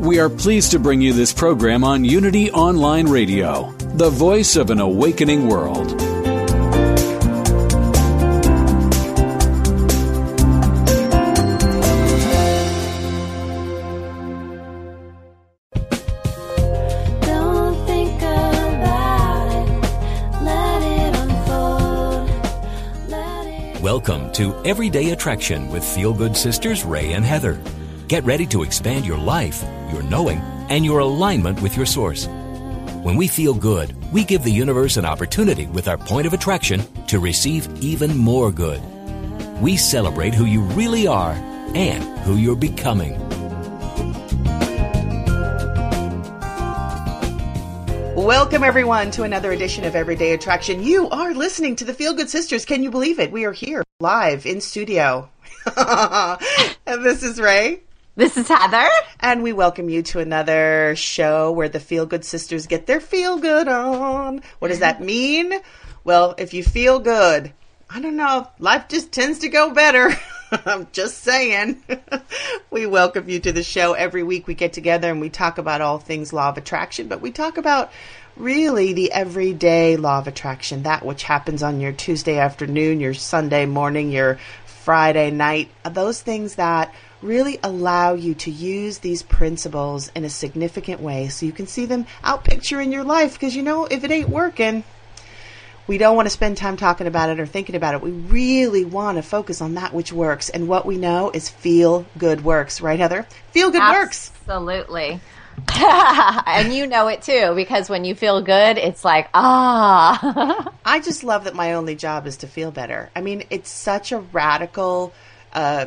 We are pleased to bring you this program on Unity Online Radio, the voice of an awakening world. Don't think about it. Let it unfold. Welcome to Everyday Attraction with Feel Good Sisters Ray and Heather. Get ready to expand your life, your knowing, and your alignment with your source. When we feel good, we give the universe an opportunity with our point of attraction to receive even more good. We celebrate who you really are and who you're becoming. Welcome, everyone, to another edition of Everyday Attraction. You are listening to the Feel Good Sisters. Can you believe it? We are here live in studio. and this is Ray. This is Heather. And we welcome you to another show where the Feel Good Sisters get their feel good on. What does that mean? Well, if you feel good, I don't know, life just tends to go better. I'm just saying. we welcome you to the show. Every week we get together and we talk about all things law of attraction, but we talk about really the everyday law of attraction, that which happens on your Tuesday afternoon, your Sunday morning, your Friday night, those things that really allow you to use these principles in a significant way so you can see them out picture in your life because you know if it ain't working we don't want to spend time talking about it or thinking about it we really want to focus on that which works and what we know is feel good works right heather feel good works Absolutely. and you know it too because when you feel good, it's like, ah. I just love that my only job is to feel better. I mean, it's such a radical uh,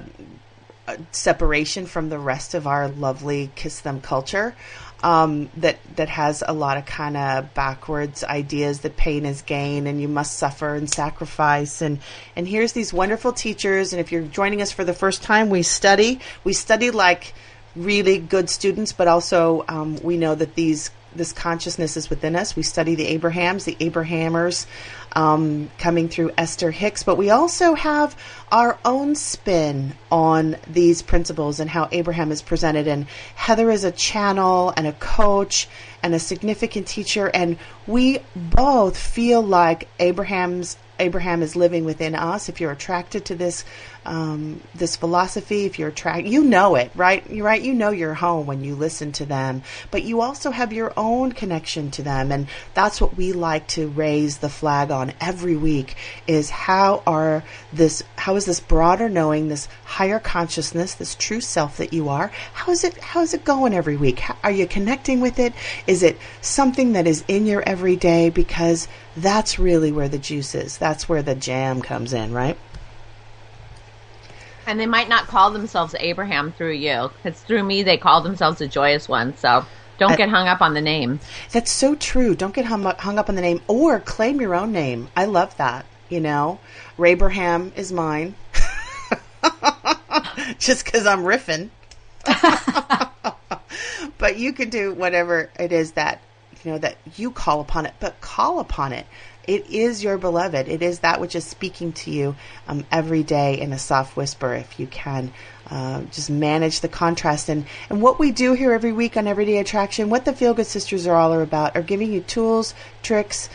separation from the rest of our lovely kiss them culture. Um, that that has a lot of kind of backwards ideas that pain is gain and you must suffer and sacrifice and and here's these wonderful teachers and if you're joining us for the first time we study we study like really good students but also um, we know that these this consciousness is within us. We study the Abrahams, the Abrahamers, um, coming through Esther Hicks, but we also have our own spin on these principles and how Abraham is presented. And Heather is a channel and a coach and a significant teacher, and we both feel like Abraham's Abraham is living within us. If you're attracted to this um, this philosophy, if you're attracted, you know it, right? You're right. You know your home when you listen to them, but you also have your own connection to them, and that's what we like to raise the flag on every week. Is how are this? How is this broader knowing, this higher consciousness, this true self that you are? How is it? How is it going every week? How, are you connecting with it? Is it something that is in your everyday? Because that's really where the juice is. That's where the jam comes in, right? And they might not call themselves Abraham through you because through me they call themselves the joyous one. So don't get hung up on the name. That's so true. Don't get hung up, hung up on the name or claim your own name. I love that. You know, Rabraham is mine. Just because I'm riffing. but you can do whatever it is that you know that you call upon it. But call upon it. It is your beloved. It is that which is speaking to you um, every day in a soft whisper, if you can. Uh, just manage the contrast. And, and what we do here every week on Everyday Attraction, what the Feel Good Sisters are all about, are giving you tools, tricks,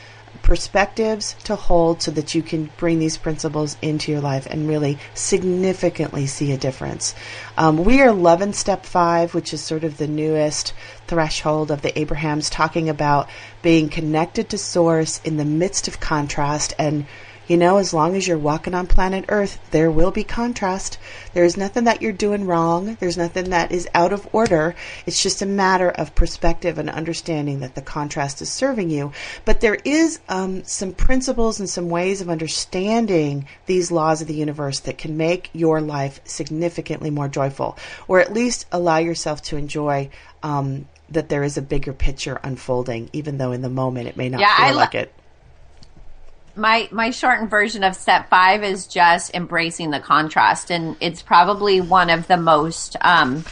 perspectives to hold so that you can bring these principles into your life and really significantly see a difference. Um, we are loving step five, which is sort of the newest threshold of the Abrahams, talking about being connected to source in the midst of contrast and you know, as long as you're walking on planet Earth, there will be contrast. There's nothing that you're doing wrong. There's nothing that is out of order. It's just a matter of perspective and understanding that the contrast is serving you. But there is um, some principles and some ways of understanding these laws of the universe that can make your life significantly more joyful, or at least allow yourself to enjoy um, that there is a bigger picture unfolding, even though in the moment it may not Yeah, feel lo- like it. My my shortened version of step five is just embracing the contrast and it's probably one of the most um,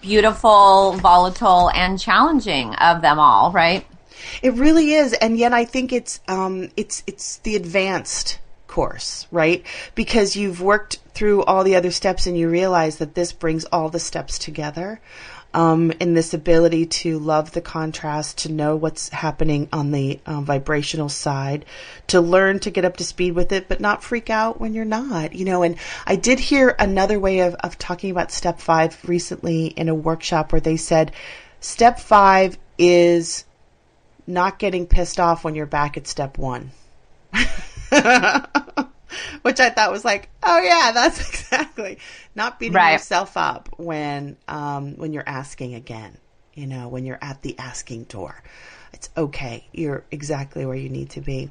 beautiful volatile and challenging of them all right? It really is, and yet I think it's um, it's it's the advanced course, right? Because you've worked through all the other steps, and you realize that this brings all the steps together. Um, in this ability to love the contrast, to know what's happening on the um, vibrational side, to learn to get up to speed with it, but not freak out when you're not, you know. And I did hear another way of, of talking about step five recently in a workshop where they said step five is not getting pissed off when you're back at step one. Which I thought was like, oh yeah, that's exactly not beating Right. yourself up when um, when you're asking again. You know, when you're at the asking door, it's okay. You're exactly where you need to be.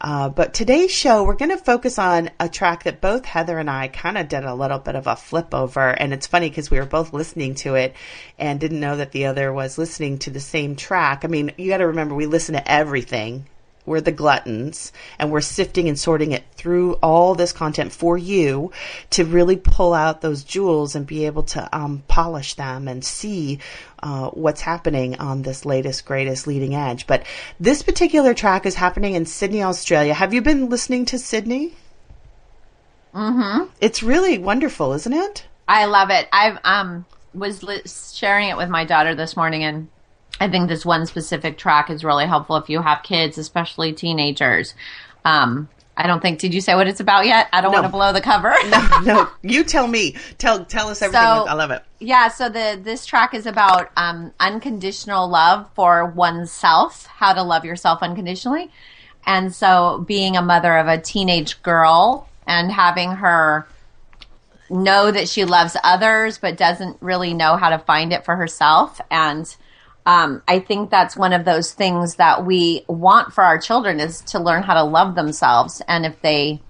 Uh, but today's show, we're going to focus on a track that both Heather and I kind of did a little bit of a flip over. And it's funny because we were both listening to it and didn't know that the other was listening to the same track. I mean, you got to remember, we listen to everything. We're the gluttons and we're sifting and sorting it through all this content for you to really pull out those jewels and be able to um, polish them and see uh, what's happening on this latest, greatest leading edge. But this particular track is happening in Sydney, Australia. Have you been listening to Sydney? Mm-hmm. It's really wonderful, isn't it? i love it i've um was li- sharing it with my daughter this morning and i think this one specific track is really helpful if you have kids especially teenagers um i don't think did you say what it's about yet i don't No. want to blow the cover no, no, you tell me. Tell tell us everything. So- I love it. Yeah, so the this track is about um, unconditional love for oneself, how to love yourself unconditionally. And so being a mother of a teenage girl and having her know that she loves others but doesn't really know how to find it for herself and um, I think that's one of those things that we want for our children is to learn how to love themselves. And if they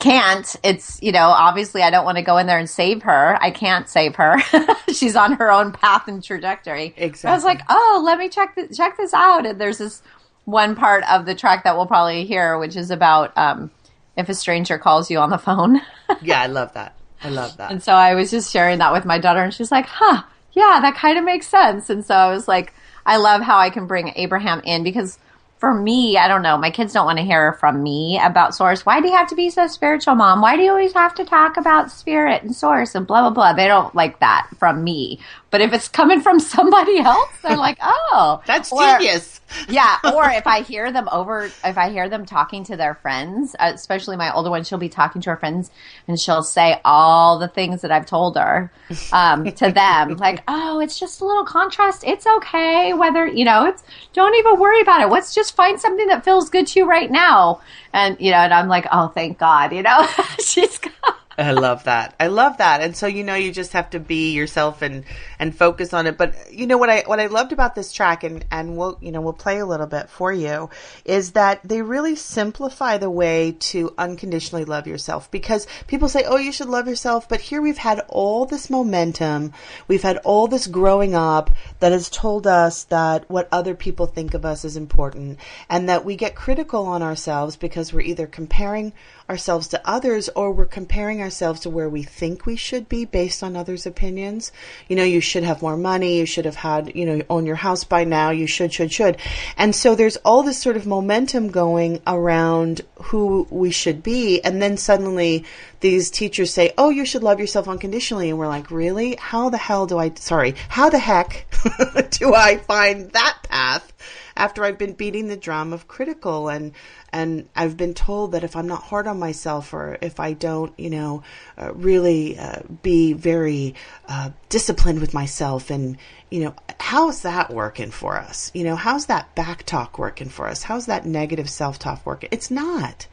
can't it's you know obviously i don't want to go in there and save her. I can't save her. She's on her own path and trajectory. I was like oh let me check this check this out. And there's this one part of the track that we'll probably hear which is about um, if a stranger calls you on the phone. Yeah, I love that. I love that. and so i was just sharing that with my daughter and she's like huh yeah that kind of makes sense and so i was like i love how i can bring abraham in because for me, I don't know. My kids don't want to hear from me about source. Why do you have to be so spiritual, mom? Why do you always have to talk about spirit and source and blah blah blah? They don't like that from me. But if it's coming from somebody else, they're like, oh, That's Or- genius. Yeah, or if I hear them over, if I hear them talking to their friends, uh, especially my older one, she'll be talking to her friends and she'll say all the things that I've told her um, to them, like, "Oh, it's just a little contrast. It's okay. Whether you know, it's don't even worry about it. Let's just find something that feels good to you right now." And you know, and I'm like, "Oh, thank God," you know, she's got. I love that. I love that. And so you know you just have to be yourself and and focus on it. But you know what I what I loved about this track and and we'll you know we'll play a little bit for you is that they really simplify the way to unconditionally love yourself because people say, "Oh, you should love yourself," but here we've had all this momentum. We've had all this growing up that has told us that what other people think of us is important and that we get critical on ourselves because we're either comparing ourselves to others or we're comparing ourselves to where we think we should be based on others' opinions. You know, you should have more money, you should have had, you know, own your house by now, you should, should, should. And so there's all this sort of momentum going around who we should be. And then suddenly these teachers say, oh, you should love yourself unconditionally. And we're like, really? How the hell do I, sorry, how the heck do I find that path? after I've been beating the drum of critical and and I've been told that if I'm not hard on myself or if I don't, you know, uh, really uh, be very uh, disciplined with myself and you know, how's that working for us? You know, how's that back talk working for us? How's that negative self-talk working? It's not.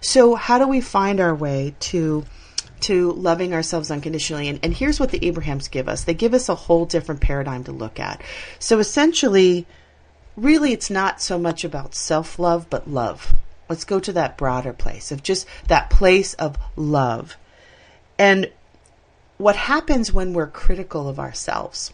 So how do we find our way to to loving ourselves unconditionally. And, and here's what the Abrahams give us they give us a whole different paradigm to look at. So essentially, really, it's not so much about self love, but love. Let's go to that broader place of just that place of love. And what happens when we're critical of ourselves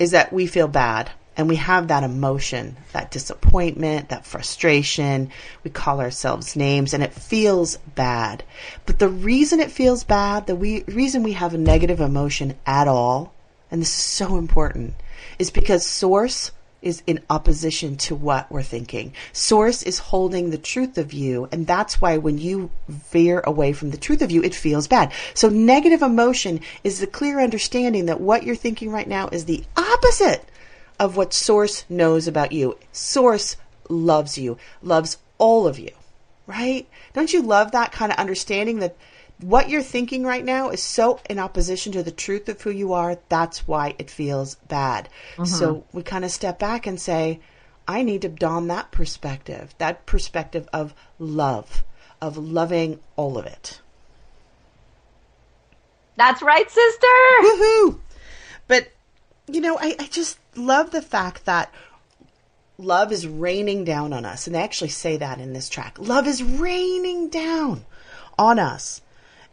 is that we feel bad and we have that emotion, that disappointment, that frustration. We call ourselves names and it feels bad. But the reason it feels bad, the we, reason we have a negative emotion at all, and this is so important, is because source is in opposition to what we're thinking. Source is holding the truth of you, and that's why when you veer away from the truth of you, it feels bad. So negative emotion is the clear understanding that what you're thinking right now is the opposite of what Source knows about you. Source loves you, loves all of you, right? Don't you love that kind of understanding that what you're thinking right now is so in opposition to the truth of who you are. That's why it feels bad. So mm-hmm. we kind of step back and say, I need to don that perspective, that perspective of love, of loving all of it. That's right, sister. Woohoo! But, you know, I, I just love the fact that love is raining down on us. And they actually say that in this track. Love is raining down on us.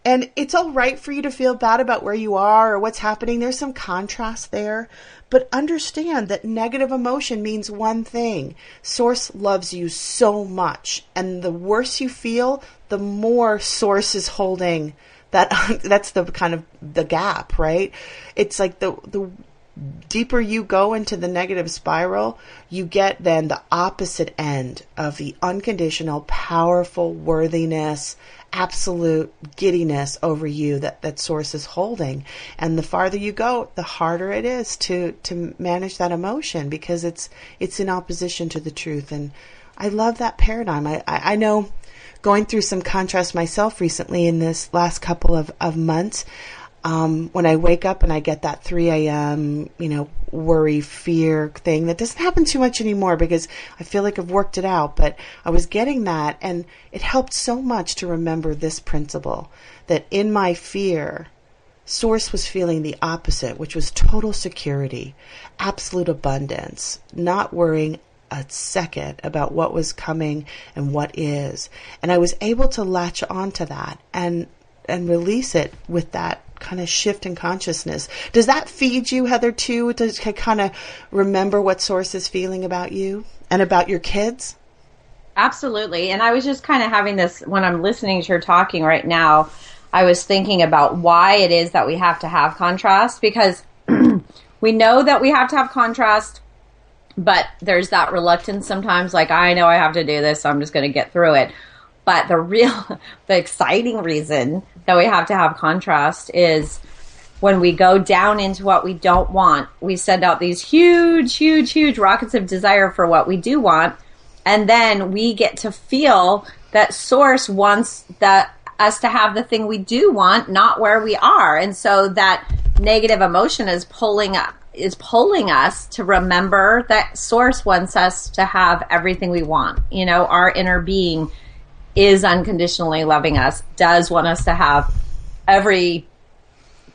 And it's all right for you to feel bad about where you are or what's happening. There's some contrast there. But understand that negative emotion means one thing Source loves you so much. And the worse you feel, the more Source is holding that that's the kind of the gap right it's like the the deeper you go into the negative spiral, you get then the opposite end of the unconditional, powerful worthiness, absolute giddiness over you that that source is holding. And the farther you go, the harder it is to to manage that emotion because it's it's in opposition to the truth. And I love that paradigm. I I, I know going through some contrast myself recently in this last couple of, of months um, when I wake up and I get that 3 a.m., you know, worry, fear thing, that doesn't happen too much anymore because I feel like I've worked it out. But I was getting that, and it helped so much to remember this principle that in my fear, Source was feeling the opposite, which was total security, absolute abundance, not worrying a second about what was coming and what is. And I was able to latch onto that and and release it with that kind of shift in consciousness. Does that feed you, Heather, too, to kind of remember what Source is feeling about you and about your kids? Absolutely. And I was just kind of having this when I'm listening to her talking right now. I was thinking about why it is that we have to have contrast because we know that we have to have contrast, but there's that reluctance sometimes, like, I know I have to do this, so I'm just going to get through it. But the real, the exciting reason that we have to have contrast is when we go down into what we don't want, we send out these huge, huge, huge rockets of desire for what we do want. And then we get to feel that source wants that us to have the thing we do want, not where we are. And so that negative emotion is pulling up is pulling us to remember that source wants us to have everything we want. You know, our inner being is unconditionally loving us, does want us to have every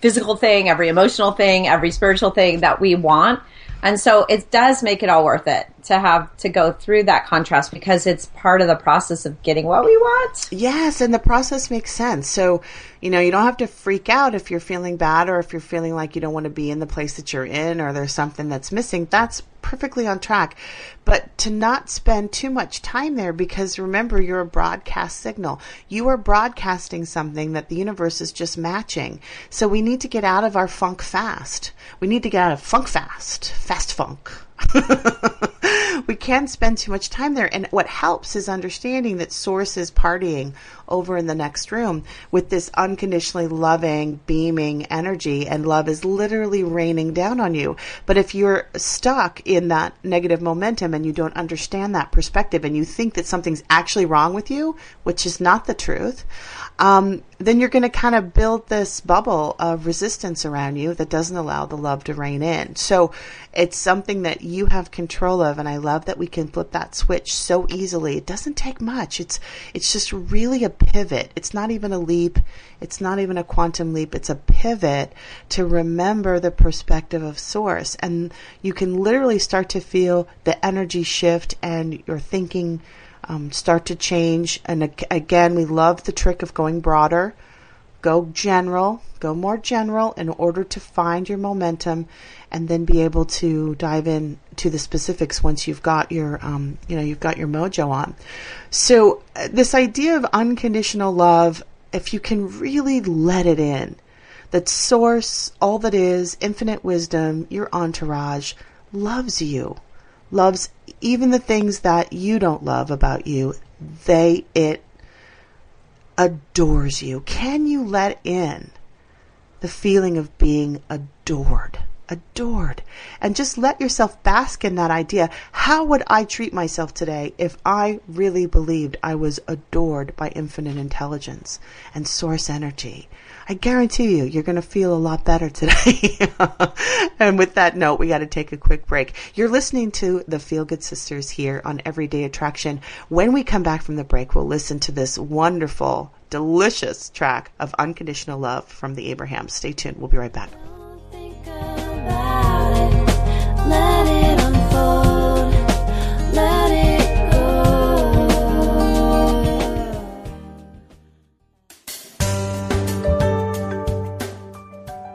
physical thing, every emotional thing, every spiritual thing that we want. And so it does make it all worth it to have to go through that contrast because it's part of the process of getting what we want. Yes, and the process makes sense. So, you know, you don't have to freak out if you're feeling bad or if you're feeling like you don't want to be in the place that you're in or there's something that's missing. That's perfectly on track. But to not spend too much time there because remember, you're a broadcast signal. You are broadcasting something that the universe is just matching. So we need to get out of our funk fast. We need to get out of funk fast, fast funk. we can't spend too much time there. And what helps is understanding that Source is partying over in the next room with this unconditionally loving, beaming energy, and love is literally raining down on you. But if you're stuck in that negative momentum and you don't understand that perspective and you think that something's actually wrong with you, which is not the truth, um, then you're going to kind of build this bubble of resistance around you that doesn't allow the love to rain in. So it's something that you have control of, and I love that we can flip that switch so easily. It doesn't take much. It's it's just really a pivot. It's not even a leap. It's not even a quantum leap. It's a pivot to remember the perspective of source, and you can literally start to feel the energy shift and your thinking um, start to change. And ag- again, we love the trick of going broader. go general, go more general in order to find your momentum and then be able to dive in to the specifics once you've got your um, you know you've got your mojo on so uh, this idea of unconditional love if you can really let it in that source all that is infinite wisdom your entourage loves you loves even the things that you don't love about you they it adores you can you let in the feeling of being adored adored. And just let yourself bask in that idea. How would I treat myself today if I really believed I was adored by infinite intelligence and source energy? I guarantee you, you're going to feel a lot better today. and with that note, we got to take a quick break. You're listening to the Feel Good Sisters here on Everyday Attraction. When we come back from the break, we'll listen to this wonderful, delicious track of Unconditional Love from the Abrahams. Stay tuned. We'll be right back. Let it unfold. Let it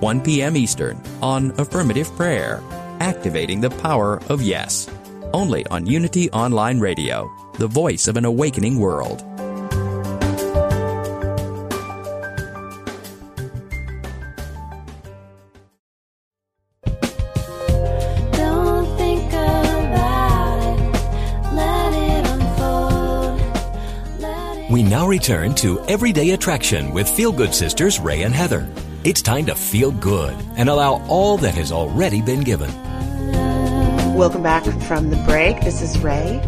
1 p.m. Eastern on Affirmative Prayer, Activating the Power of Yes. Only on Unity Online Radio, the voice of an awakening world. Don't think about it. Let it unfold. Let it We now return to Everyday Attraction with Feel Good Sisters Ray and Heather. It's time to feel good and allow all that has already been given. Welcome back from the break. This is Ray.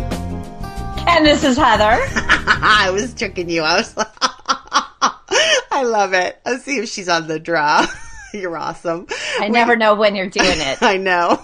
And this is Heather. I was tricking you. I was like I love it. Let's see if she's on the draw. You're awesome. I never know when you're doing it. I know.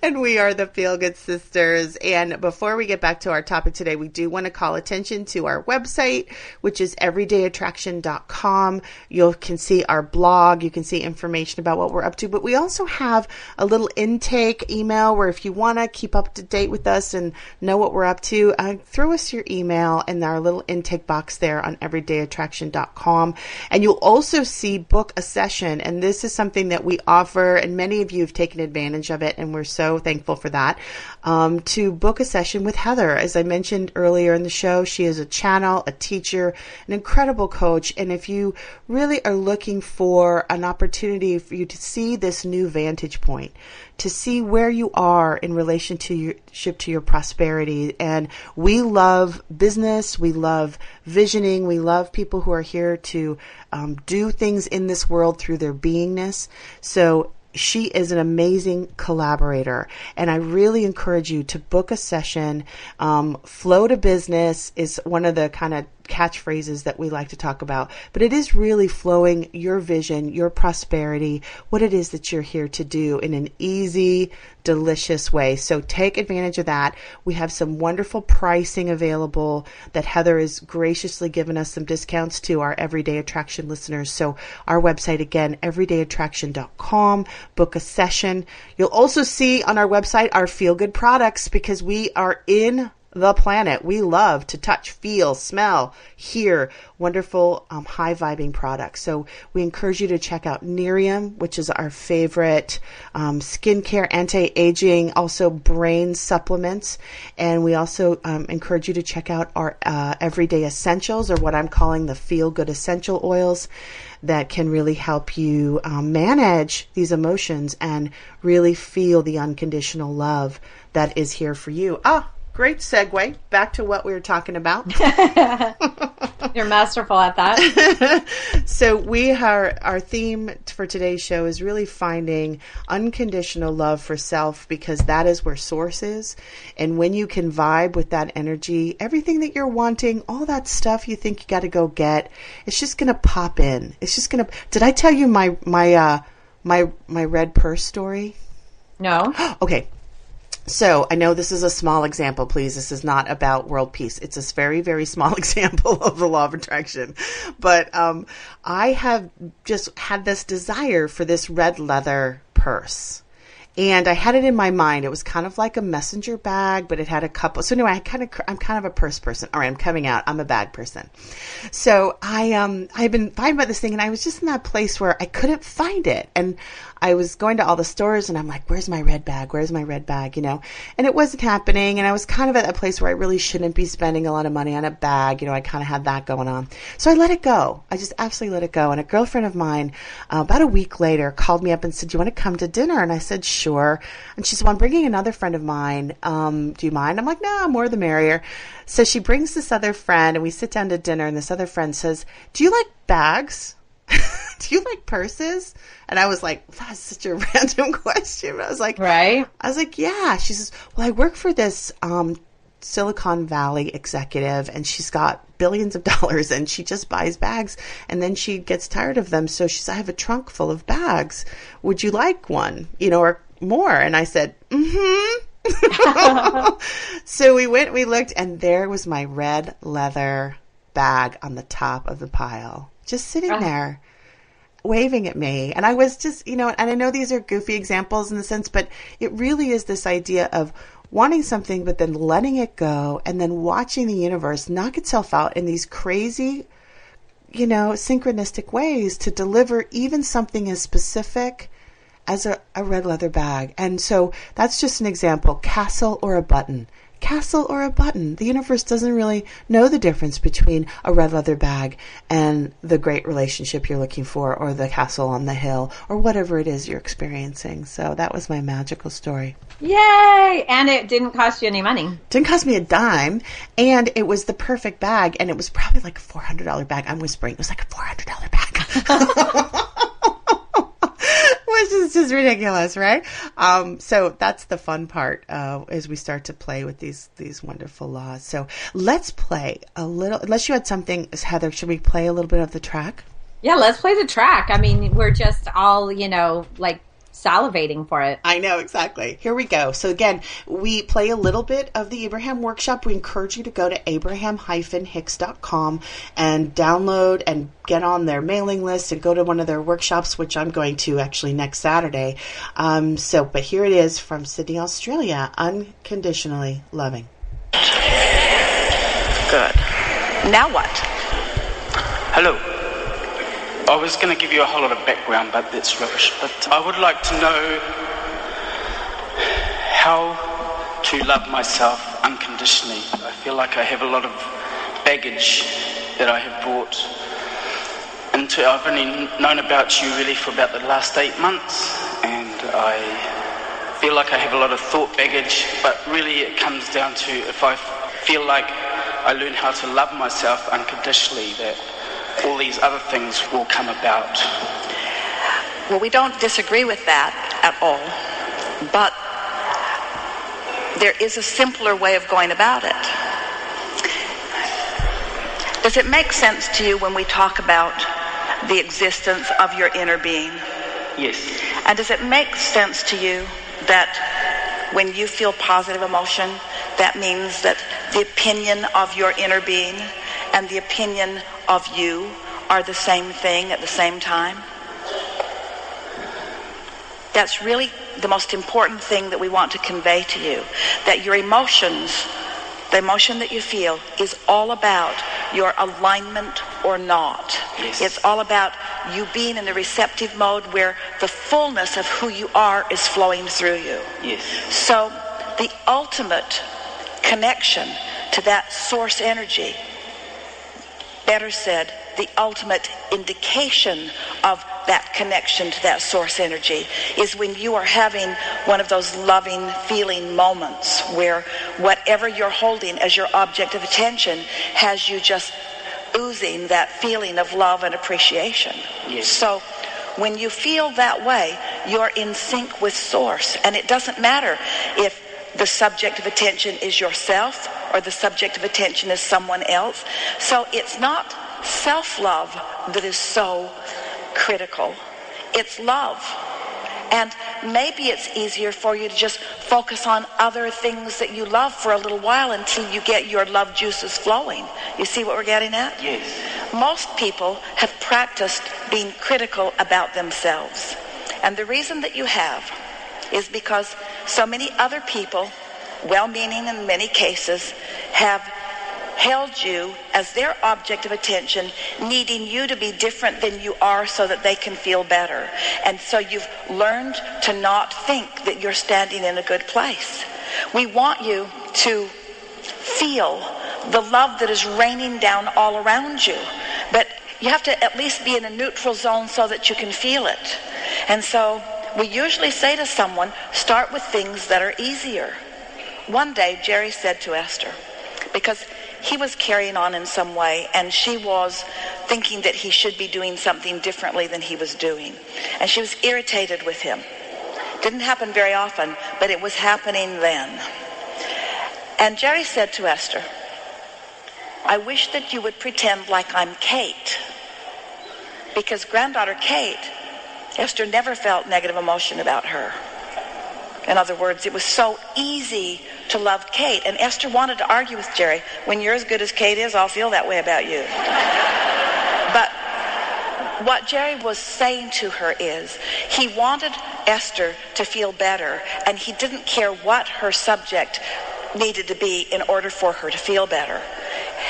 and we are the Feel Good Sisters. And before we get back to our topic today, we do want to call attention to our website, which is everydayattraction.com. You can see our blog, you can see information about what we're up to, but we also have a little intake email where if you want to keep up to date with us and know what we're up to, uh, throw us your email in our little intake box there on everydayattraction.com. And you'll also see book a session. And this is something that we offer, and many of you have taken advantage of it, and we're so thankful for that. Um, to book a session with Heather. As I mentioned earlier in the show, she is a channel, a teacher, an incredible coach. And if you really are looking for an opportunity for you to see this new vantage point, to see where you are in relation to your ship to your prosperity. And we love business, we love visioning, we love people who are here to um, do things in this world through their beingness. So she is an amazing collaborator. And i really encourage you to book a session. Um, flow to business is one of the kind of catchphrases that we like to talk about, but it is really flowing your vision, your prosperity, what it is that you're here to do in an easy, delicious way. So take advantage of that. We have some wonderful pricing available that Heather has graciously given us some discounts to our everyday attraction listeners. So our website again, everydayattraction.com, book a session. You'll also see on our website our feel good products because we are in the planet. We love to touch, feel, smell, hear wonderful, um, high vibing products. So we encourage you to check out Nerium, which is our favorite um, skincare, anti aging, also brain supplements. And we also um, encourage you to check out our uh, everyday essentials, or what I'm calling the feel good essential oils that can really help you um, manage these emotions and really feel the unconditional love that is here for you. Ah, great segue back to what we were talking about. You're masterful at that. So we are our theme for today's show is really finding unconditional love for self because that is where source is. And when you can vibe with that energy, everything that you're wanting, all that stuff you think you got to go get, it's just going to pop in. It's just going to Did I tell you my my uh my my red purse story? No. Okay. So I know this is a small example, please. This is not about world peace. It's a very, very small example of the law of attraction. But um, I have just had this desire for this red leather purse. And I had it in my mind. It was kind of like a messenger bag, but it had a couple. So anyway, I kind of, I'm kind of a purse person. All right, I'm coming out. I'm a bag person. So I, um, I've been finding about this thing, and I was just in that place where I couldn't find it, and I was going to all the stores, and I'm like, "Where's my red bag? Where's my red bag?" You know, and it wasn't happening, and I was kind of at a place where I really shouldn't be spending a lot of money on a bag. You know, I kind of had that going on, so I let it go. I just absolutely let it go. And a girlfriend of mine, uh, about a week later, called me up and said, "Do you want to come to dinner?" And I said, "Sure." And she said, "Well, I'm bringing another friend of mine. Um, do you mind?" I'm like, "No, more the merrier." So she brings this other friend, and we sit down to dinner. And this other friend says, "Do you like bags?" do you like purses? And I was like, that's such a random question. But I was like, Right. I was like, yeah. She says, well, I work for this um, Silicon Valley executive, and she's got billions of dollars, and she just buys bags, and then she gets tired of them. So she says, I have a trunk full of bags. Would you like one? You know, or more? And I said, mm-hmm. so we went, we looked, and there was my red leather bag on the top of the pile, just sitting oh. there waving at me. And I was just, you know, and I know these are goofy examples in the sense, but it really is this idea of wanting something, but then letting it go and then watching the universe knock itself out in these crazy, you know, synchronistic ways to deliver even something as specific as a, a red leather bag. And so that's just an example castle or a button. Castle or a button. The universe doesn't really know the difference between a red leather bag and the great relationship you're looking for, or the castle on the hill, or whatever it is you're experiencing. So that was my magical story. Yay! And it didn't cost you any money. Didn't cost me a dime, and it was the perfect bag, and it was probably like a four hundred dollar bag. I'm whispering, it was like a four hundred dollar bag. Which is just ridiculous, right? Um, so that's the fun part uh, as we start to play with these these wonderful laws. So let's play a little. Unless you had something, Heather, should we play a little bit of the track? Yeah, let's play the track. I mean, we're just all, you know, like salivating for it. I know exactly. Here we go. So again, we play a little bit of the Abraham workshop. We encourage you to go to abraham-hicks.com and download and get on their mailing list and go to one of their workshops, which I'm going to actually next Saturday. Um, so, but here it is from Sydney, Australia, unconditionally loving. Good. Now what? Hello. I was going to give you a whole lot of background, but that's rubbish. But I would like to know how to love myself unconditionally. I feel like I have a lot of baggage that I have brought into. I've only known about you really for about the last eight months, and I feel like I have a lot of thought baggage, but really it comes down to if I feel like I learn how to love myself unconditionally, that all these other things will come about. Well, we don't disagree with that at all, but there is a simpler way of going about it. Does it make sense to you when we talk about the existence of your inner being? Yes. And does it make sense to you that when you feel positive emotion, that means that the opinion of your inner being and the opinion of you are the same thing at the same time? That's really the most important thing that we want to convey to you. That your emotions, the emotion that you feel, is all about your alignment or not. Yes. It's all about you being in the receptive mode where the fullness of who you are is flowing through you. Yes. So the ultimate connection to that source energy, better said, the ultimate indication of that connection to that source energy is when you are having one of those loving feeling moments where whatever you're holding as your object of attention has you just oozing that feeling of love and appreciation. Yes. So when you feel that way, you're in sync with Source. And it doesn't matter if the subject of attention is yourself or the subject of attention is someone else. So it's not self love that is so critical, it's love. And maybe it's easier for you to just focus on other things that you love for a little while until you get your love juices flowing. You see what we're getting at? Yes. Most people have practiced being critical about themselves. And the reason that you have is because so many other people, well meaning in many cases, have held you as their object of attention, needing you to be different than you are so that they can feel better. And so you've learned to not think that you're standing in a good place. We want you to feel the love that is raining down all around you. But you have to at least be in a neutral zone so that you can feel it. And so we usually say to someone, start with things that are easier. One day, Jerry said to Esther, because he was carrying on in some way and she was thinking that he should be doing something differently than he was doing. And she was irritated with him. Didn't happen very often, but it was happening then. And Jerry said to Esther, I wish that you would pretend like I'm Kate. Because granddaughter Kate, Esther never felt negative emotion about her. In other words, it was so easy to love Kate. And Esther wanted to argue with Jerry. When you're as good as Kate is, I'll feel that way about you. but what Jerry was saying to her is he wanted Esther to feel better, and he didn't care what her subject needed to be in order for her to feel better.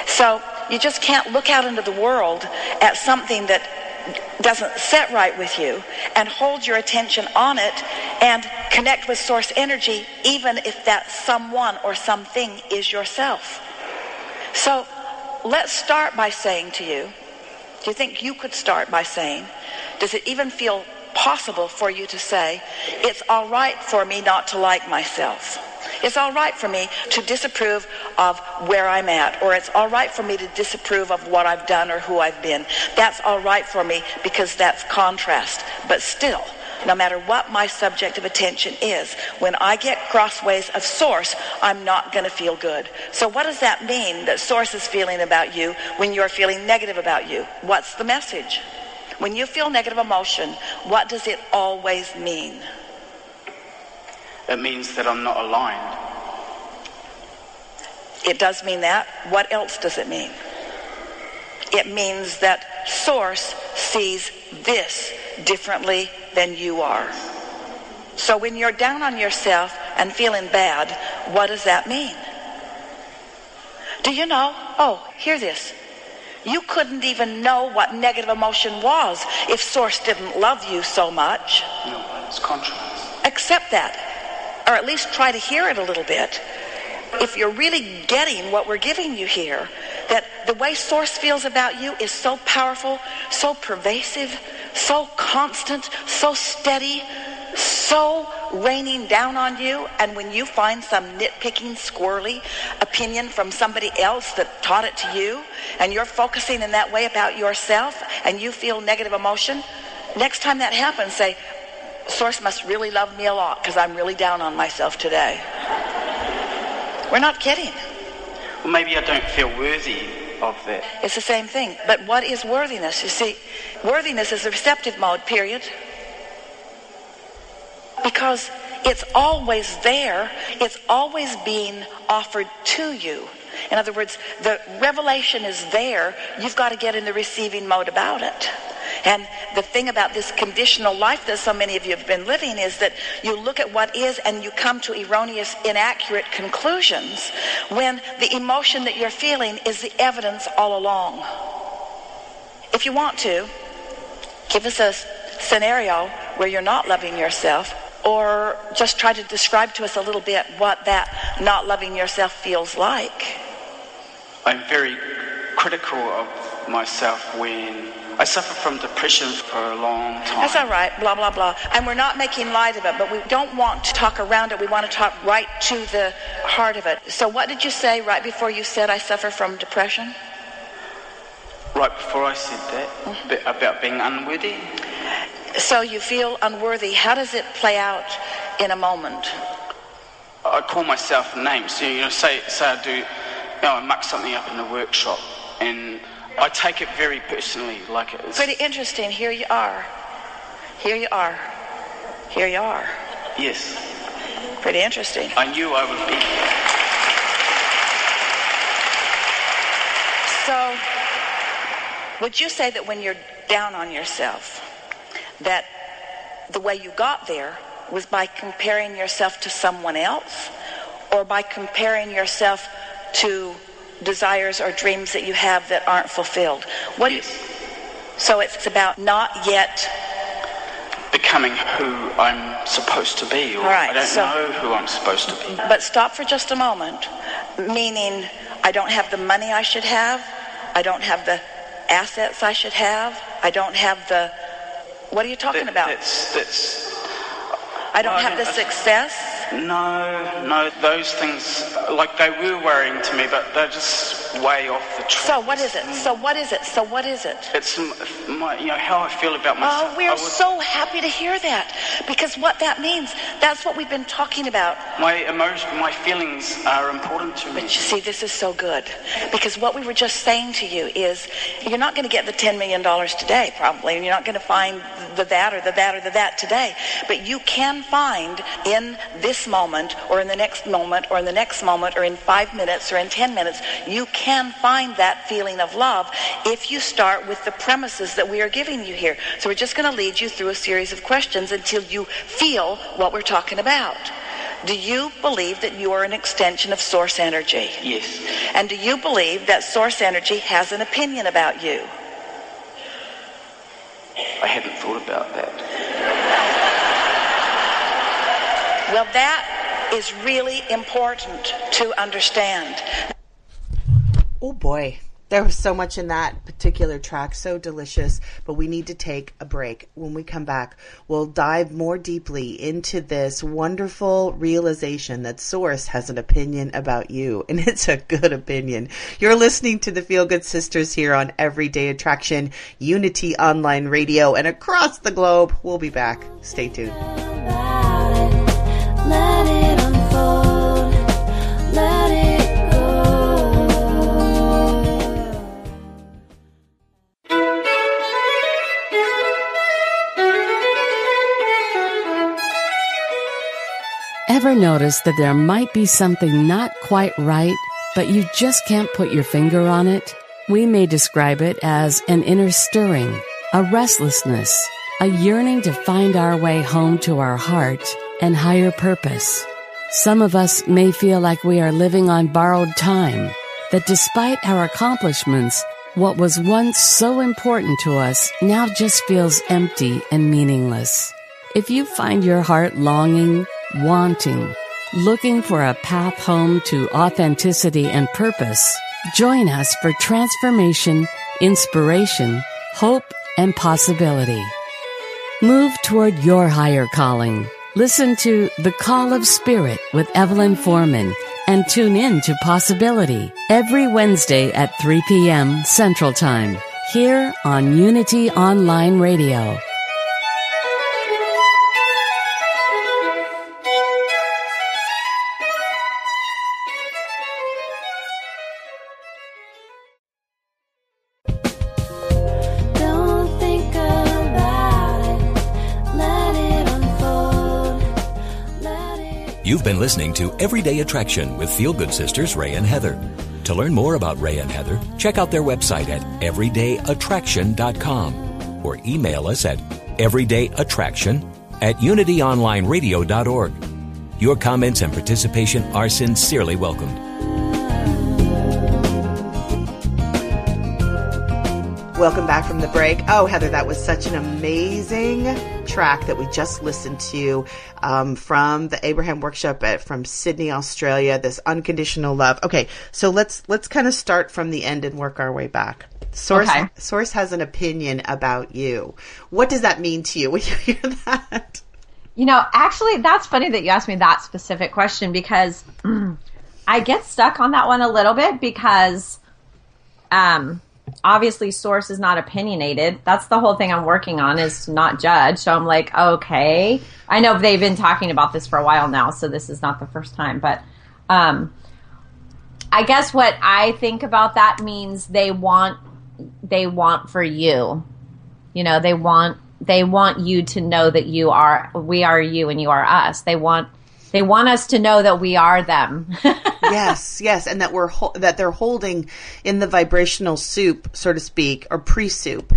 So you just can't look out into the world at something that doesn't set right with you and hold your attention on it and connect with source energy even if that someone or something is yourself. So let's start by saying to you, do you think you could start by saying, does it even feel possible for you to say, it's all right for me not to like myself? It's all right for me to disapprove of where I'm at, or it's all right for me to disapprove of what I've done or who I've been. That's all right for me because that's contrast. But still, no matter what my subject of attention is, when I get crossways of source, I'm not going to feel good. So what does that mean that source is feeling about you when you're feeling negative about you? What's the message? When you feel negative emotion, what does it always mean? It means that I'm not aligned. It does mean that. What else does it mean? It means that source sees this differently than you are. So when you're down on yourself and feeling bad, what does that mean? Do you know? Oh, hear this. You couldn't even know what negative emotion was if source didn't love you so much. No, it's contrast. Accept that. Or at least try to hear it a little bit. If you're really getting what we're giving you here, that the way Source feels about you is so powerful, so pervasive, so constant, so steady, so raining down on you. And when you find some nitpicking, squirrely opinion from somebody else that taught it to you, and you're focusing in that way about yourself, and you feel negative emotion, next time that happens, say, Source must really love me a lot because I'm really down on myself today. We're not kidding. Well, maybe I don't feel worthy of that. It's the same thing. But what is worthiness? You see, worthiness is the receptive mode, period. Because it's always there, it's always being offered to you. In other words, the revelation is there, you've got to get in the receiving mode about it. And the thing about this conditional life that so many of you have been living is that you look at what is and you come to erroneous, inaccurate conclusions when the emotion that you're feeling is the evidence all along. If you want to, give us a scenario where you're not loving yourself or just try to describe to us a little bit what that not loving yourself feels like. I'm very critical of myself when I suffer from depression for a long time. That's all right, blah, blah, blah. And we're not making light of it, but we don't want to talk around it. We want to talk right to the heart of it. So, what did you say right before you said I suffer from depression? right before I said that Mm-hmm. about being unworthy. So you feel unworthy. How does it play out in a moment? I call myself names. So, you know, say say I do, know, I muck something up in the workshop, and I take it very personally. Like it's Pretty interesting. Here you are. Here you are. Here you are. yes, Pretty interesting. I knew I would be. So, would you say that when you're down on yourself, that the way you got there was by comparing yourself to someone else or by comparing yourself to desires or dreams that you have that aren't fulfilled? What do so it's about not yet becoming who I'm supposed to be, or Right, I don't so- know who I'm supposed to be. But stop for just a moment. Meaning, I don't have the money I should have. I don't have the assets I should have. I don't have the. What are you talking That- about? That's that's I don't well, have the I- success. No, no. Those things, like they were worrying to me, but they're just way off the track. So what is it? So what is it? So what is it? It's my, you know, how I feel about myself. Oh, we're was- so happy to hear that because what that means, that's what we've been talking about. my emotion, my feelings are important to me. But you see, this is so good because what we were just saying to you is you're not going to get the $10 million today, probably, and you're not going to find the that or the that or the that today. But you can find in this moment or in the next moment or in the next moment or in five minutes or in 10 minutes, you can find that feeling of love if you start with the premises that we are giving you here. So we're just going to lead you through a series of questions until you feel what we're talking about. Do you believe that you are an extension of source energy? Yes, And do you believe that source energy has an opinion about you? I hadn't thought about that. Well, that is really important to understand. Oh boy. There was so much in that particular track, so delicious, but we need to take a break. When we come back, we'll dive more deeply into this wonderful realization that Source has an opinion about you, and it's a good opinion. You're listening to the Feel Good Sisters here on Everyday Attraction, Unity Online Radio, and across the globe. We'll be back. Stay tuned. Ever notice that there might be something not quite right, but you just can't put your finger on it? We may describe it as an inner stirring, a restlessness, a yearning to find our way home to our heart and higher purpose. Some of us may feel like we are living on borrowed time, that despite our accomplishments, what was once so important to us now just feels empty and meaningless. If you find your heart longing, wanting, looking for a path home to authenticity and purpose, join us for transformation, inspiration, hope, and possibility. Move toward your higher calling. Listen to The Call of Spirit with Evelyn Foreman and tune in to Possibility every Wednesday at 3 p.m. Central Time here on Unity Online Radio. Been listening to Everyday Attraction with Feel Good Sisters Ray and Heather. To learn more about Ray and Heather, check out their website at everydayattraction.com or email us at everydayattraction at unityonlineradio.org. Your comments and participation are sincerely welcomed. Welcome back from the break. Oh, Heather, that was such an amazing track that we just listened to um, from the Abraham Workshop at, from Sydney, Australia. This unconditional love. Okay, so let's let's kind of start from the end and work our way back. Source Okay. Source has an opinion about you. What does that mean to you when you hear that? You know, actually, that's funny that you asked me that specific question because I get stuck on that one a little bit because um, obviously source is not opinionated. That's the whole thing I'm working on is to not judge. So I'm like, okay. I know they've been talking about this for a while now, so this is not the first time, but um I guess what I think about that means they want they want for you. You know, they want they want you to know that you are we are you and you are us. They want they want us to know that we are them. yes, yes, and that we're ho- that they're holding in the vibrational soup, so to speak, or pre-soup,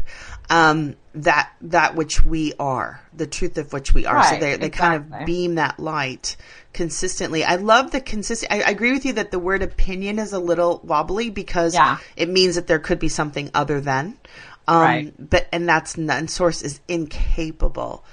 um, that that which we are, the truth of which we are. so Right, they they kind of beam that light consistently. I love the consistent. I, I agree with you that the word opinion is a little wobbly because Yeah. it means that there could be something other than. Um, Right. But and that's none. Source is incapable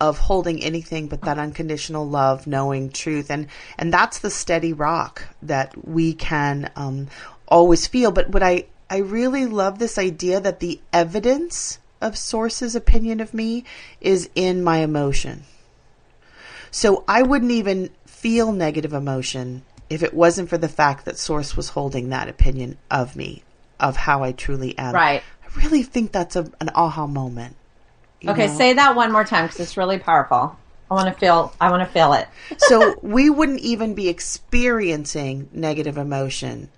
of holding anything but that unconditional love, knowing truth, and and that's the steady rock that we can um, always feel. But what I I really love this idea that the evidence of Source's opinion of me is in my emotion. So I wouldn't even feel negative emotion if it wasn't for the fact that Source was holding that opinion of me, of how I truly am. Right. I really think that's a, an aha moment. Okay, know? say that one more time because it's really powerful. I want to feel. I want to feel it. so we wouldn't even be experiencing negative emotion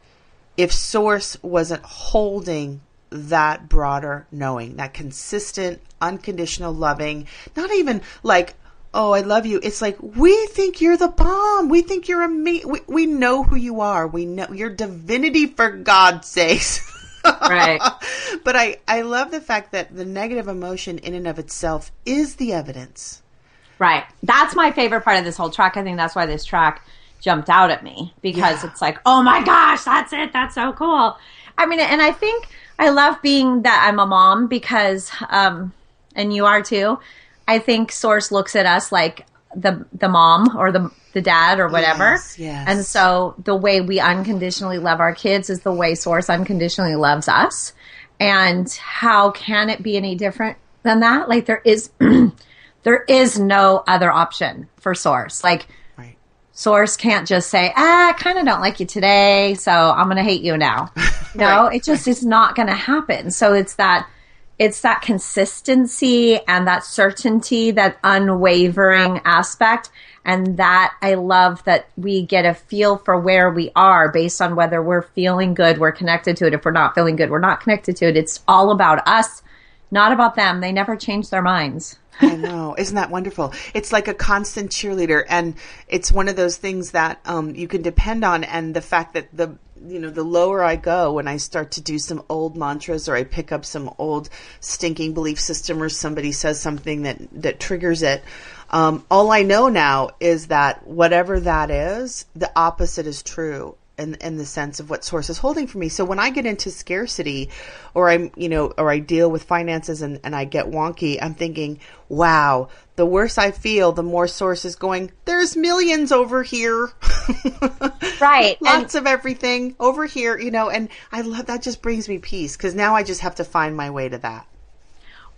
if Source wasn't holding that broader knowing, that consistent, unconditional loving, not even like, oh, I love you. It's like, we think you're the bomb. We think you're amazing. We, we know who you are. We know your divinity for God's sakes. Right. but I, I love the fact that the negative emotion in and of itself is the evidence. Right. That's my favorite part of this whole track. I think that's why this track jumped out at me because Yeah. it's like, oh my gosh, that's it. That's so cool. I mean, and I think I love being that I'm a mom because, um, and you are too. I think Source looks at us like the the mom or the the dad or whatever. Yes, yes. And so the way we unconditionally love our kids is the way Source unconditionally loves us. And how can it be any different than that? Like there is there is no other option for Source. Like Right. Source can't just say, ah, I kind of don't like you today, so I'm going to hate you now. No, Right, it just is not going to happen. So it's that it's that consistency and that certainty, that unwavering aspect. And that I love that we get a feel for where we are based on whether we're feeling good, we're connected to it. If we're not feeling good, we're not connected to it. It's all about us, not about them. They never change their minds. I know. Isn't that wonderful? It's like a constant cheerleader and it's one of those things that um, you can depend on and the fact that the you know, the lower I go when I start to do some old mantras or I pick up some old stinking belief system or somebody says something that that triggers it, um, all I know now is that whatever that is, the opposite is true in, in the sense of what source is holding for me. So when I get into scarcity or I'm, you know, or I deal with finances and, and I get wonky, I'm thinking, wow, the worse I feel, the more source is going, there's millions over here. Right. Lots of everything over here, you know, and I love that just brings me peace because now I just have to find my way to that.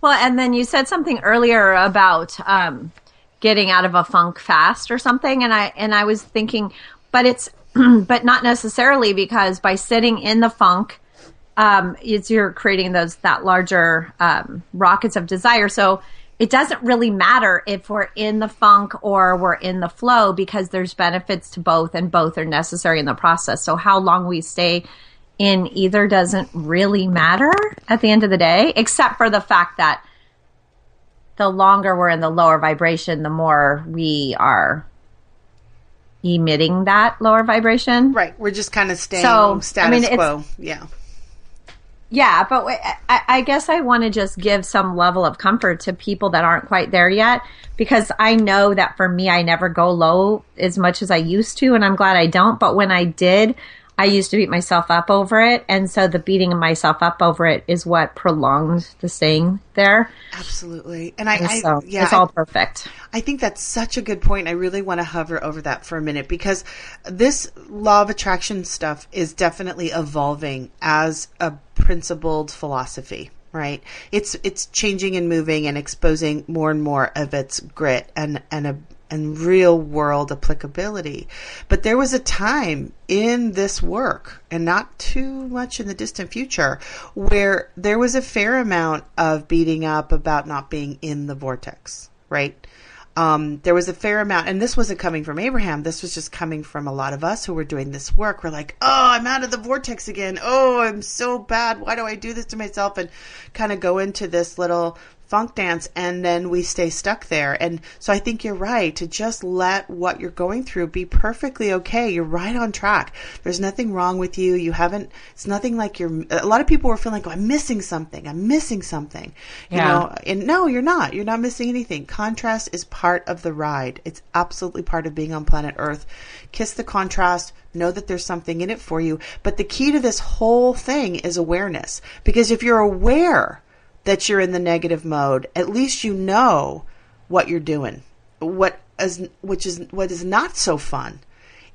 Well, and then you said something earlier about um, getting out of a funk fast or something, and I and I was thinking, but it's but not necessarily because by sitting in the funk, um, it's you're creating those that larger um, rockets of desire. So it doesn't really matter if we're in the funk or we're in the flow because there's benefits to both, and both are necessary in the process. So how long we stay in either doesn't really matter at the end of the day, except for the fact that the longer we're in the lower vibration, the more we are emitting that lower vibration. Right. We're just kind of staying So, I status mean, quo. Yeah. Yeah, but w- I, I guess I want to just give some level of comfort to people that aren't quite there yet because I know that for me, I never go low as much as I used to, and I'm glad I don't. But when I did, I used to beat myself up over it. And so the beating of myself up over it is what prolonged the staying there. Absolutely. And I, And I yeah, it's I- all perfect. I think that's such a good point. I really want to hover over that for a minute because this law of attraction stuff is definitely evolving as a principled philosophy, right? It's it's changing and moving and exposing more and more of its grit and and a and real world applicability. But there was a time in this work, and not too much in the distant future, where there was a fair amount of beating up about not being in the vortex, right? Um, there was a fair amount, and this wasn't coming from Abraham. This was just coming from a lot of us who were doing this work. We're like, oh, I'm out of the vortex again. Oh, I'm so bad. Why do I do this to myself? And kind of go into this little funk dance and then we stay stuck there. And so I think you're right to just let what you're going through be perfectly okay. You're right on track. There's nothing wrong with you. You haven't, it's nothing like you're, a lot of people were feeling like, oh, I'm missing something. I'm missing something. You Yeah. know, and no, you're not. You're not missing anything. Contrast is part of the ride. It's absolutely part of being on planet Earth. Kiss the contrast. Know that there's something in it for you. But the key to this whole thing is awareness. Because if you're aware that you're in the negative mode, at least you know what you're doing. What is, which is what is not so fun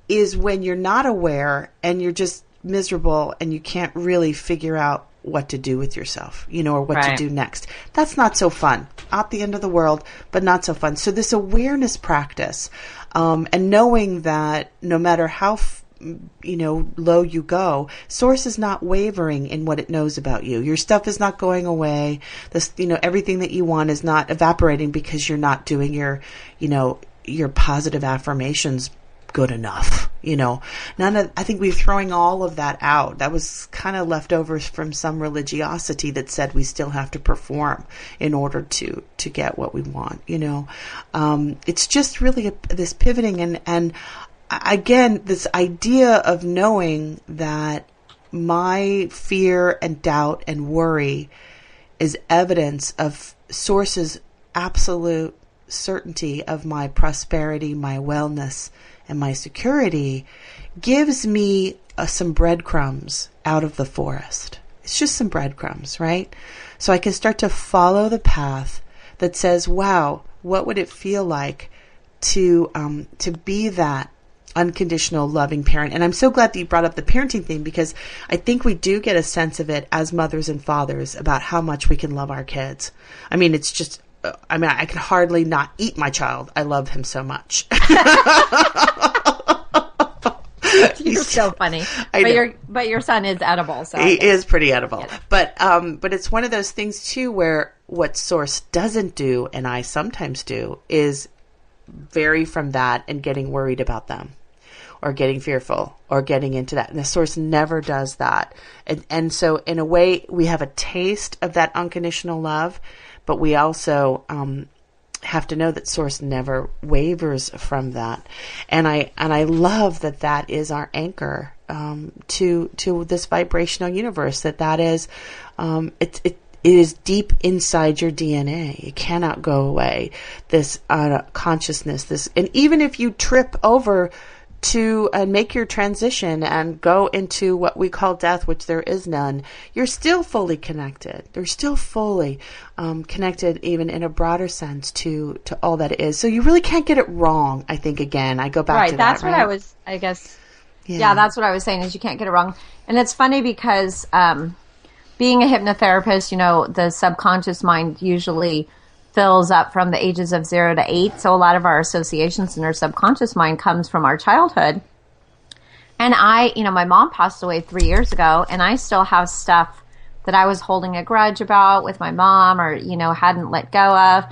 is when you're not aware and you're just miserable and you can't really figure out what to do with yourself, you know, or what Right. to do next. That's not so fun. Not the end of the world, but not so fun. So this awareness practice, um, and knowing that no matter how you know low you go. Source is not wavering in what it knows about you. Your stuff is not going away. This you know everything that you want is not evaporating because you're not doing your you know your positive affirmations good enough you know. None of i think we're throwing all of that out. That was kind of leftovers from some religiosity that said we still have to perform in order to to get what we want you know. Um, it's just really a, this pivoting and and again, this idea of knowing that my fear and doubt and worry is evidence of source's absolute certainty of my prosperity, my wellness, and my security gives me uh, some breadcrumbs out of the forest. It's just some breadcrumbs, right? So I can start to follow the path that says, wow, what would it feel like to um, to be that unconditional loving parent. And i'm so glad that you brought up the parenting thing because i think we do get a sense of it as mothers and fathers about how much we can love our kids. I mean it's just uh, i mean i can hardly not eat my child. I love him so much. You're so funny. I but your but your son is edible, so He is pretty edible. But um but it's one of those things too where what source doesn't do and I sometimes do is vary from that and getting worried about them or getting fearful or getting into that. And the source never does that. And and so in a way we have a taste of that unconditional love, but we also um have to know that source never wavers from that and i and i love that that is our anchor um, to to this vibrational universe that that is um, it, it it is deep inside your DNA. It cannot go away. This uh, consciousness, this, and even if you trip over to and make your transition and go into what we call death, which there is none, you're still fully connected. You're still fully um, connected, even in a broader sense, to to all that it is. So you really can't get it wrong. I think again, I go back right. to That's that. That's what right? I was. I guess. Yeah. that's what I was saying. Is you can't get it wrong, and it's funny because um, being a hypnotherapist, you know, the subconscious mind usually fills up from the ages of zero to eight. So a lot of our associations in our subconscious mind comes from our childhood. And I, you know, my mom passed away three years ago, and I still have stuff that I was holding a grudge about with my mom or, you know, hadn't let go of.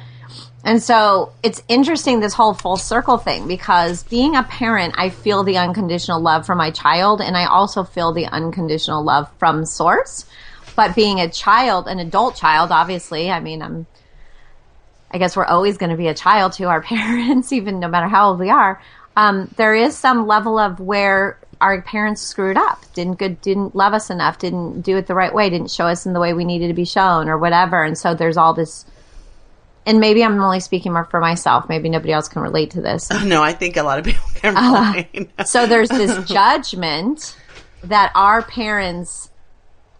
And so it's interesting, this whole full circle thing, because being a parent, I feel the unconditional love from my child, and I also feel the unconditional love from source. But being a child, an adult child, obviously, I mean, I'm, I guess we're always going to be a child to our parents, even no matter how old we are. Um, there is some level of where our parents screwed up, didn't good, didn't love us enough, didn't do it the right way, didn't show us in the way we needed to be shown, or whatever. And so there's all this. And maybe I'm only speaking more for myself. Maybe nobody else can relate to this. no, I think a lot of people can Uh, relate. so there's this judgment that our parents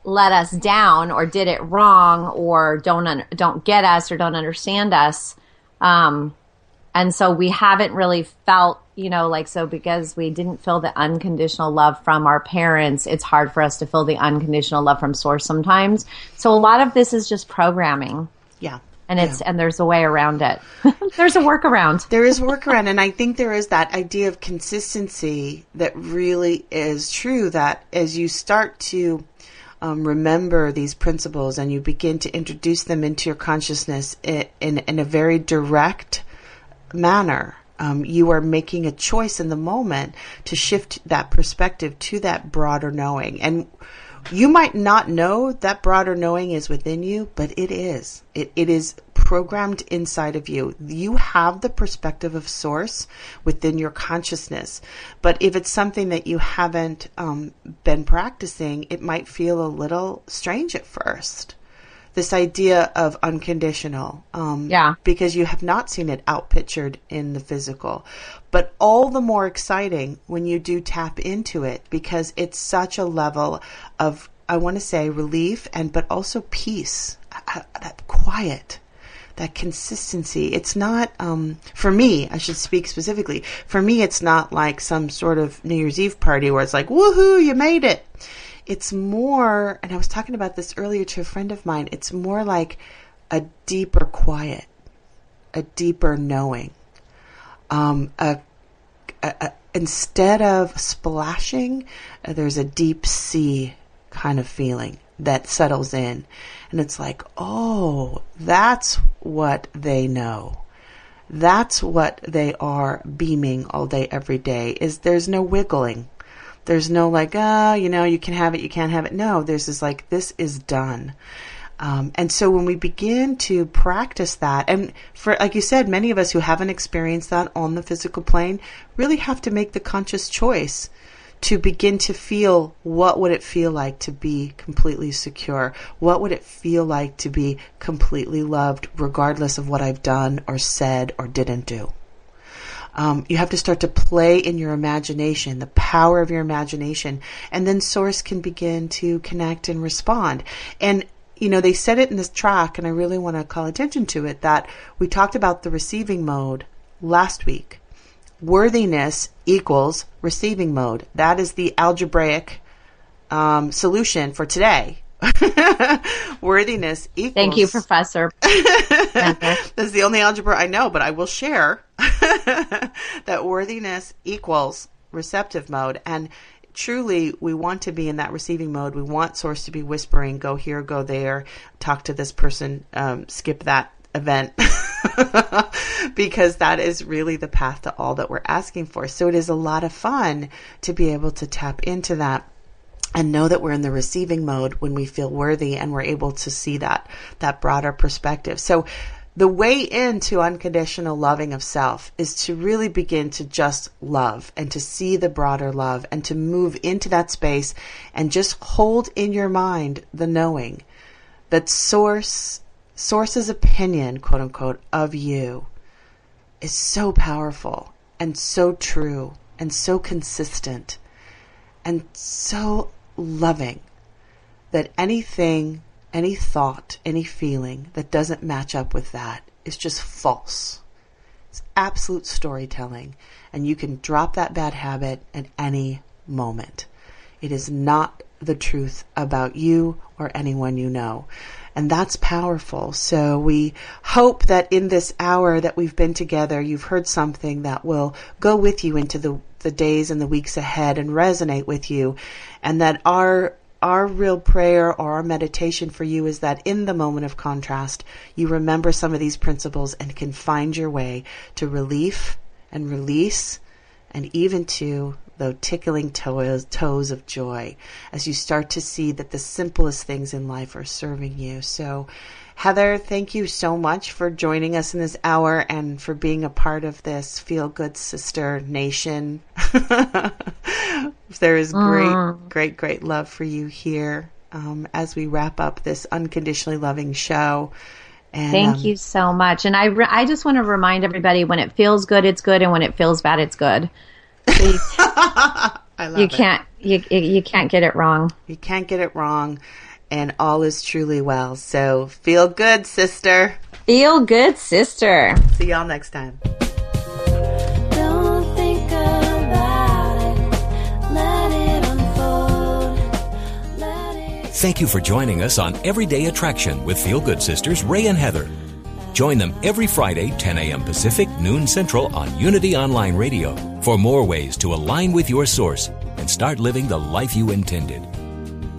let us down or did it wrong or don't un- don't get us or don't understand us um, and so we haven't really felt you know like so because we didn't feel the unconditional love from our parents it's hard for us to feel the unconditional love from source sometimes so a lot of this is just programming yeah, and it's and there's a way around it. there's a workaround. There is workaround, and I think there is that idea of consistency that really is true. That as you start to um, remember these principles and you begin to introduce them into your consciousness in, in, in a very direct manner, um, you are making a choice in the moment to shift that perspective to that broader knowing. And you might not know that broader knowing is within you, but it is. It, it is programmed inside of you. You have the perspective of source within your consciousness. But if it's something that you haven't um, been practicing, it might feel a little strange at first. This idea of unconditional. Um, Yeah. Because you have not seen it outpictured in the physical. But all the more exciting when you do tap into it because it's such a level of, I want to say, relief and, but also peace, uh, that quiet that consistency. It's not, um, for me, I should speak specifically. For me, it's not like some sort of New Year's Eve party where it's like, woohoo, you made it. It's more, and I was talking about this earlier to a friend of mine, it's more like a deeper quiet, a deeper knowing. Um, a, a, a, instead of splashing, uh, there's a deep sea kind of feeling that settles in. And it's like, oh, that's what they know. That's what they are beaming all day, every day, is there's no wiggling. There's no like, ah, you know, you can have it, you can't have it. No, there's this like, this is done. Um, and so when we begin to practice that, and for, like you said, many of us who haven't experienced that on the physical plane really have to make the conscious choice to begin to feel what would it feel like to be completely secure? What would it feel like to be completely loved regardless of what I've done or said or didn't do? Um, you have to start to play in your imagination, the power of your imagination, and then source can begin to connect and respond. And you know, they said it in this track, and I really want to call attention to it that we talked about the receiving mode last week. Worthiness equals receiving mode. That is the algebraic um, solution for today. Worthiness equals. Thank you, Professor. That's the only algebra I know, but I will share that worthiness equals receptive mode. And truly, we want to be in that receiving mode. We want Source to be whispering, go here, go there, talk to this person, um, skip that event. because that is really the path to all that we're asking for. So it is a lot of fun to be able to tap into that and know that we're in the receiving mode when we feel worthy and we're able to see that that broader perspective. So the way into unconditional loving of self is to really begin to just love and to see the broader love and to move into that space and just hold in your mind the knowing that source source's opinion quote unquote of you is so powerful and so true and so consistent and so loving that anything, any thought, any feeling that doesn't match up with that is just false. It's absolute storytelling, and you can drop that bad habit at any moment. It is not the truth about you or anyone you know. And that's powerful. So we hope that in this hour that we've been together, you've heard something that will go with you into the, the days and the weeks ahead and resonate with you. And that our our real prayer or our meditation for you is that in the moment of contrast, you remember some of these principles and can find your way to relief and release and even to the tickling toes, toes of joy as you start to see that the simplest things in life are serving you. So, Heather, thank you so much for joining us in this hour and for being a part of this Feel Good Sister Nation. there is great, great, great love for you here um, as we wrap up this unconditionally loving show. And, Thank um, you so much. And I, re- I just want to remind everybody when it feels good, it's good, and when it feels bad, it's good. I love you can't you, you you can't get it wrong. You can't get it wrong, and all is truly well. So feel good, sister. Feel good, sister. See y'all next time. Don't think about it. Let it unfold. Let it Thank you for joining us on Everyday Attraction with Feel Good Sisters Ray and Heather. Join them every Friday, 10 a.m. Pacific, noon Central on Unity Online Radio for more ways to align with your source and start living the life you intended.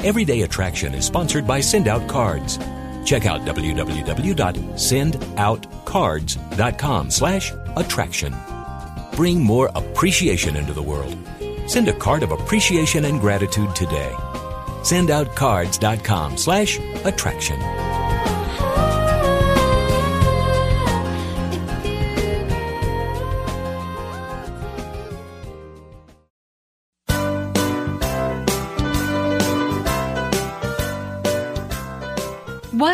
Everyday Attraction is sponsored by Send Out Cards. Check out www.sendoutcards.com slash attraction. Bring more appreciation into the world. Send a card of appreciation and gratitude today. Sendoutcards.com slash attraction.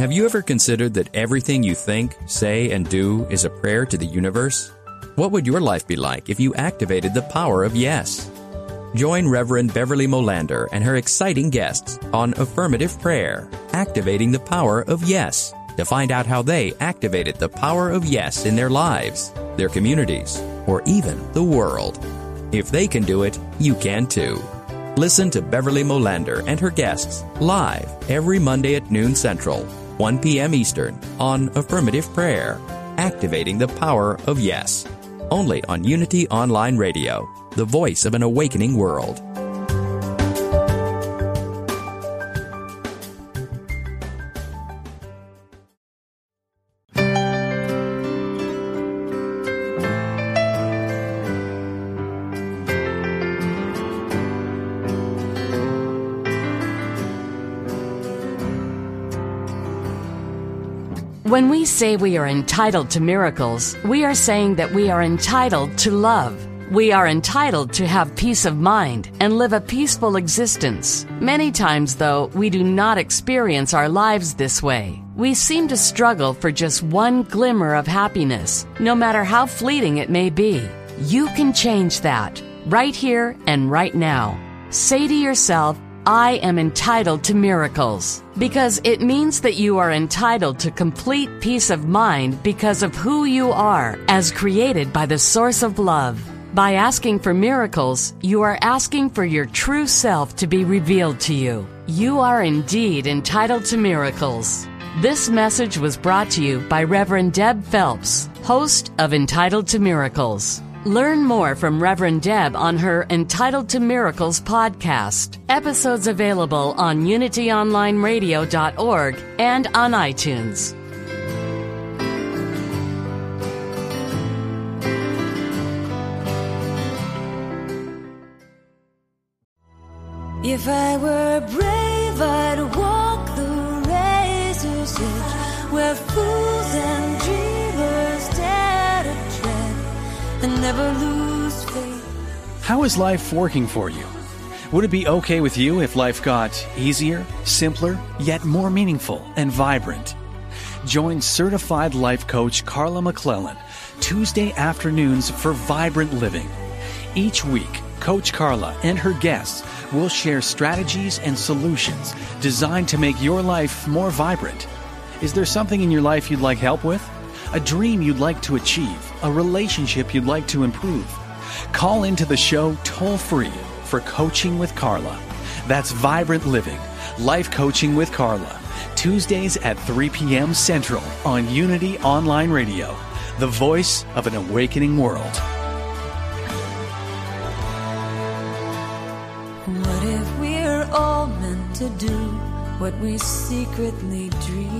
Have you ever considered that everything you think, say, and do is a prayer to the universe? What would your life be like if you activated the power of yes? Join Reverend Beverly Molander and her exciting guests on Affirmative Prayer, Activating the Power of Yes, to find out how they activated the power of yes in their lives, their communities, or even the world. If they can do it, you can too. Listen to Beverly Molander and her guests live every Monday at noon Central, 1 p.m. Eastern on Affirmative Prayer, Activating the Power of Yes. Only on Unity Online Radio, the voice of an awakening world. Say we are entitled to miracles, we are saying that we are entitled to love. We are entitled to have peace of mind and live a peaceful existence. Many times, though, we do not experience our lives this way. We seem to struggle for just one glimmer of happiness, no matter how fleeting it may be. You can change that right here and right now. Say to yourself, I am entitled to miracles because it means that you are entitled to complete peace of mind because of who you are as created by the source of love. By asking for miracles, you are asking for your true self to be revealed to you. You are indeed entitled to miracles. This message was brought to you by Reverend Deb Phelps, host of Entitled to Miracles. Learn more from Reverend Deb on her Entitled to Miracles podcast. Episodes available on unityonlineradio.org and on iTunes. If I were brave, I'd walk the razor's edge where fools and never lose faith. How is life working for you? Would it be okay with you if life got easier, simpler, yet more meaningful and vibrant? Join certified life coach Carla McClellan Tuesday afternoons for Vibrant Living. Each week, Coach Carla and her guests will share strategies and solutions designed to make your life more vibrant. Is there something in your life you'd like help with? A dream you'd like to achieve? A relationship you'd like to improve? Call into the show toll free for Coaching with Carla. That's Vibrant Living, Life Coaching with Carla. Tuesdays at 3 p.m. Central on Unity Online Radio, the voice of an awakening world. What if we're all meant to do what we secretly dream?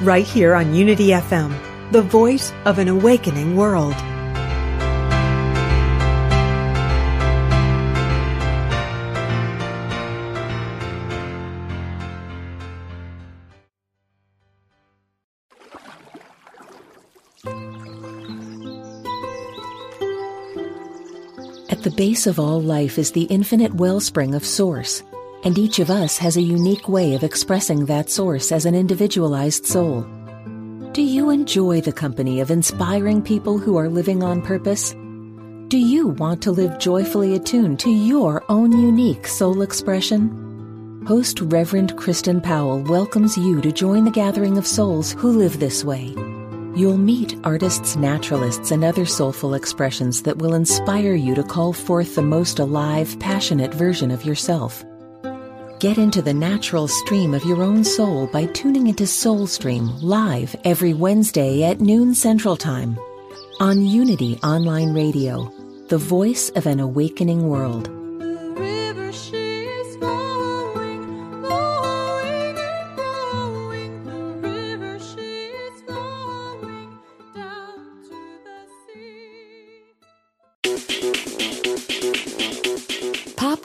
right here on Unity FM, the voice of an awakening world. At the base of all life is the infinite wellspring of Source and each of us has a unique way of expressing that source as an individualized soul. Do you enjoy the company of inspiring people who are living on purpose? Do you want to live joyfully attuned to your own unique soul expression? Host Reverend Kristen Powell welcomes you to join the gathering of souls who live this way. You'll meet artists, naturalists, and other soulful expressions that will inspire you to call forth the most alive, passionate version of yourself. Get into the natural stream of your own soul by tuning into Soulstream live every Wednesday at noon Central Time on Unity Online Radio, the voice of an awakening world.